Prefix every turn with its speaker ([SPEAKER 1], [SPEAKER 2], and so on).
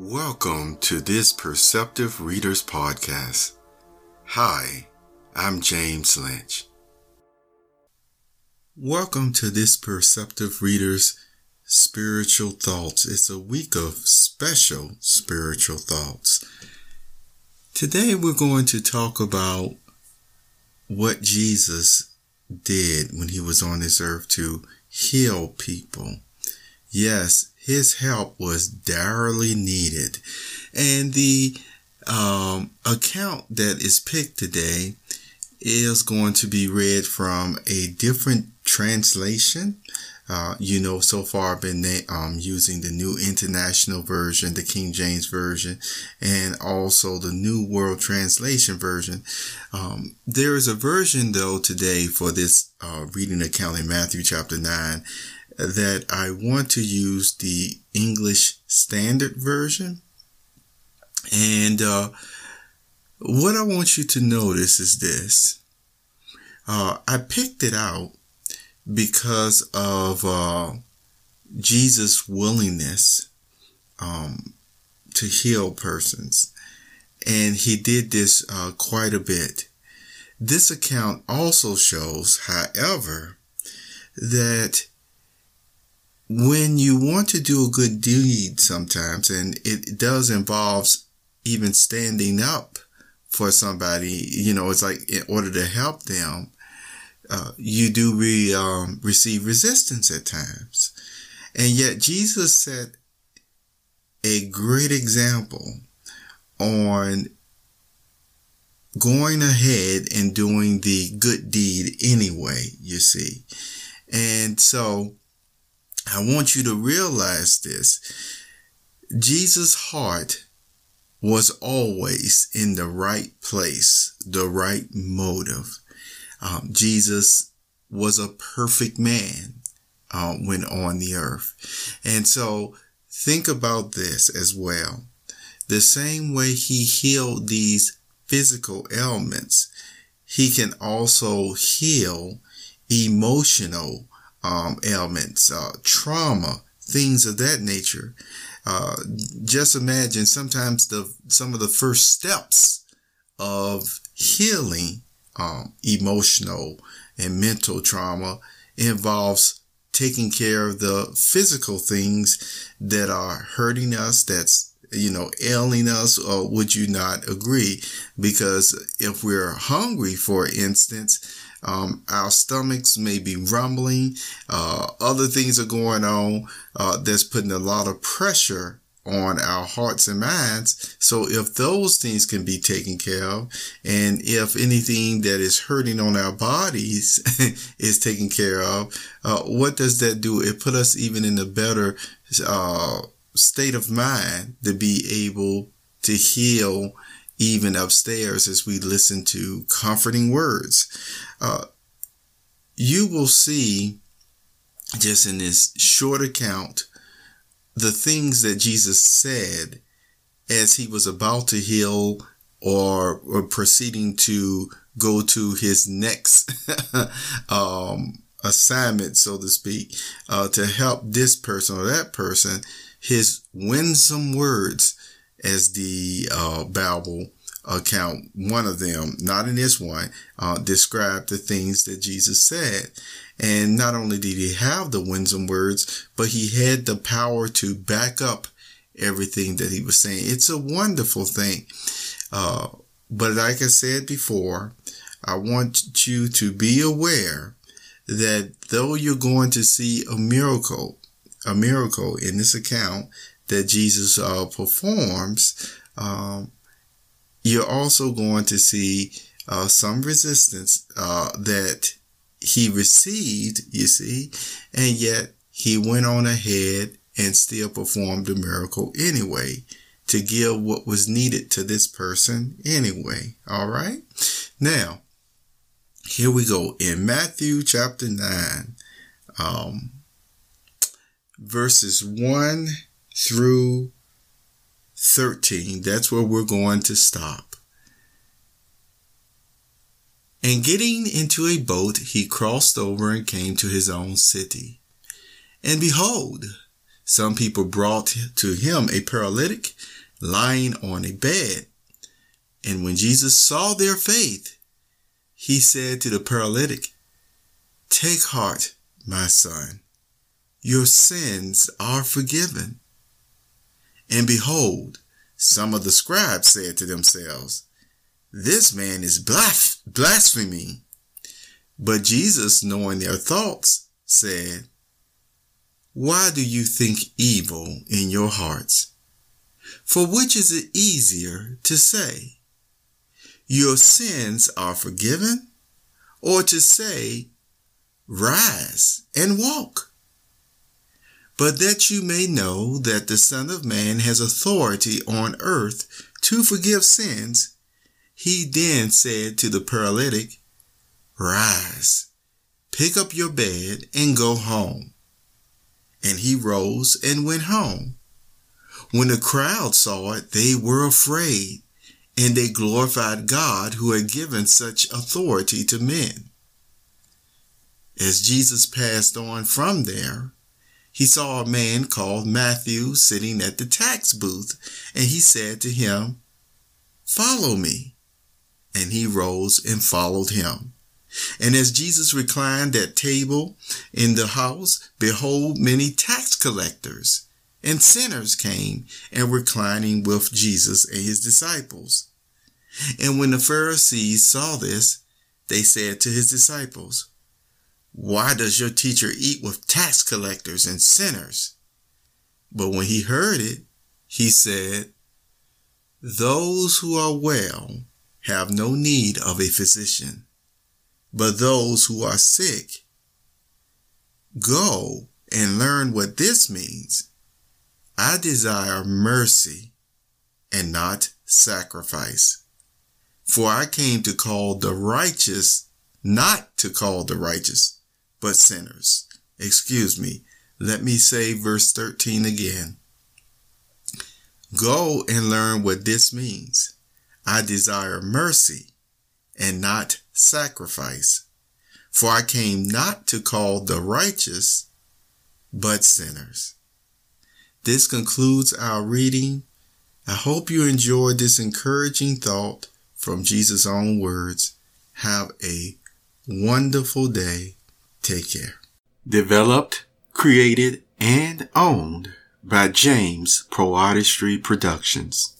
[SPEAKER 1] Welcome to this Perceptive Readers Podcast. Hi, I'm James Lynch. Welcome to this Perceptive Readers Spiritual Thoughts. It's a week of special spiritual thoughts. Today we're going to talk about what Jesus did when he was on this earth to heal people. Yes, his help was direly needed. And the um, account that is picked today is going to be read from a different translation. Uh, you know, so far I've been um, using the New International Version, the King James Version, and also the New World Translation Version. Um, there is a version, though, today for this uh, reading account in Matthew chapter 9 that I want to use the English Standard Version. And uh, what I want you to notice is this. Uh, I picked it out because of uh, Jesus' willingness um, to heal persons. And he did this uh, quite a bit. This account also shows, however, that when you want to do a good deed sometimes, and it does involve even standing up for somebody, you know, it's like in order to help them, uh, you do re, um, receive resistance at times. And yet Jesus set a great example on going ahead and doing the good deed anyway, you see. And so I want you to realize this. Jesus' heart was always in the right place, the right motive. Um, Jesus was a perfect man uh, when on the earth. And so think about this as well. The same way he healed these physical ailments, he can also heal emotional um, ailments, uh, trauma, things of that nature. Uh, just imagine sometimes the some of the first steps of healing um, emotional and mental trauma involves taking care of the physical things that are hurting us, that's you know, ailing us, or would you not agree? Because if we're hungry, for instance, um, our stomachs may be rumbling. Uh, other things are going on uh, that's putting a lot of pressure on our hearts and minds. So if those things can be taken care of, and if anything that is hurting on our bodies is taken care of, uh, what does that do? It put us even in a better uh, state of mind to be able to heal even upstairs as we listen to comforting words. Uh, you will see just in this short account the things that Jesus said as he was about to heal or, or proceeding to go to his next um, assignment, so to speak, uh, to help this person or that person, his winsome words as the uh, Bible account, one of them, not in this one, uh, described the things that Jesus said. And not only did he have the winsome words, but he had the power to back up everything that he was saying. It's a wonderful thing. Uh, but like I said before, I want you to be aware that though you're going to see a miracle, a miracle in this account that Jesus uh, performs, um, you're also going to see uh, some resistance uh, that he received, you see, and yet he went on ahead and still performed the miracle anyway to give what was needed to this person anyway. All right. Now, here we go in Matthew chapter 9, um, verses 1 through 13. That's where we're going to stop. And getting into a boat, he crossed over and came to his own city. And behold, Some people brought to him a paralytic lying on a bed. And when Jesus saw their faith, he said to the paralytic, Take heart, my son, your sins are forgiven. And behold, some of the scribes said to themselves, This man is blaspheming. But Jesus, knowing their thoughts, said, Why do you think evil in your hearts? For which is it easier to say, Your sins are forgiven, or to say, Rise and walk? But that you may know that the Son of Man has authority on earth to forgive sins, he then said to the paralytic, Rise, pick up your bed, and go home. And he rose and went home. When the crowd saw it, they were afraid, and they glorified God who had given such authority to men. As Jesus passed on from there, he saw a man called Matthew sitting at the tax booth, and he said to him, Follow me. And he rose and followed him. And as Jesus reclined at table in the house, behold, many tax collectors and sinners came and were reclining with Jesus and his disciples. And when the Pharisees saw this, they said to his disciples, Why does your teacher eat with tax collectors and sinners? But when he heard it, he said, Those who are well have no need of a physician but those who are sick. Go and learn what this means. I desire mercy and not sacrifice. For I came to call the righteous, not to call the righteous, but sinners. Excuse me. Let me say verse 13 again. Go and learn what this means. I desire mercy and not sacrifice. For I came not to call the righteous, but sinners. This concludes our reading. I hope you enjoyed this encouraging thought from Jesus' own words. Have a wonderful day. Take care. Developed, created, and owned by James PoeArtistry Productions.